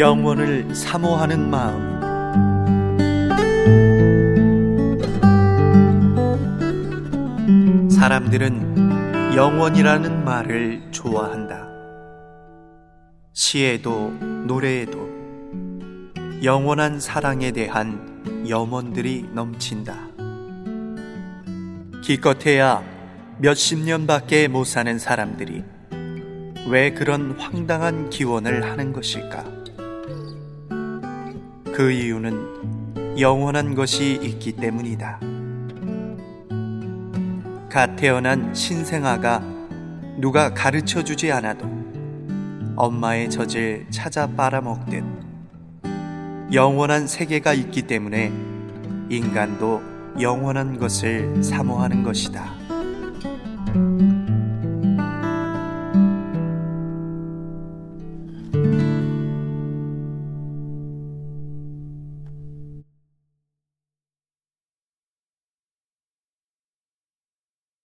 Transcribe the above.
영원을 사모하는 마음 사람들은 영원이라는 말을 좋아한다. 시에도 노래에도 영원한 사랑에 대한 염원들이 넘친다. 기껏해야 몇십 년밖에 못 사는 사람들이 왜 그런 황당한 기원을 하는 것일까? 그 이유는 영원한 것이 있기 때문이다. 갓 태어난 신생아가 누가 가르쳐 주지 않아도 엄마의 젖을 찾아 빨아먹듯 영원한 세계가 있기 때문에 인간도 영원한 것을 사모하는 것이다.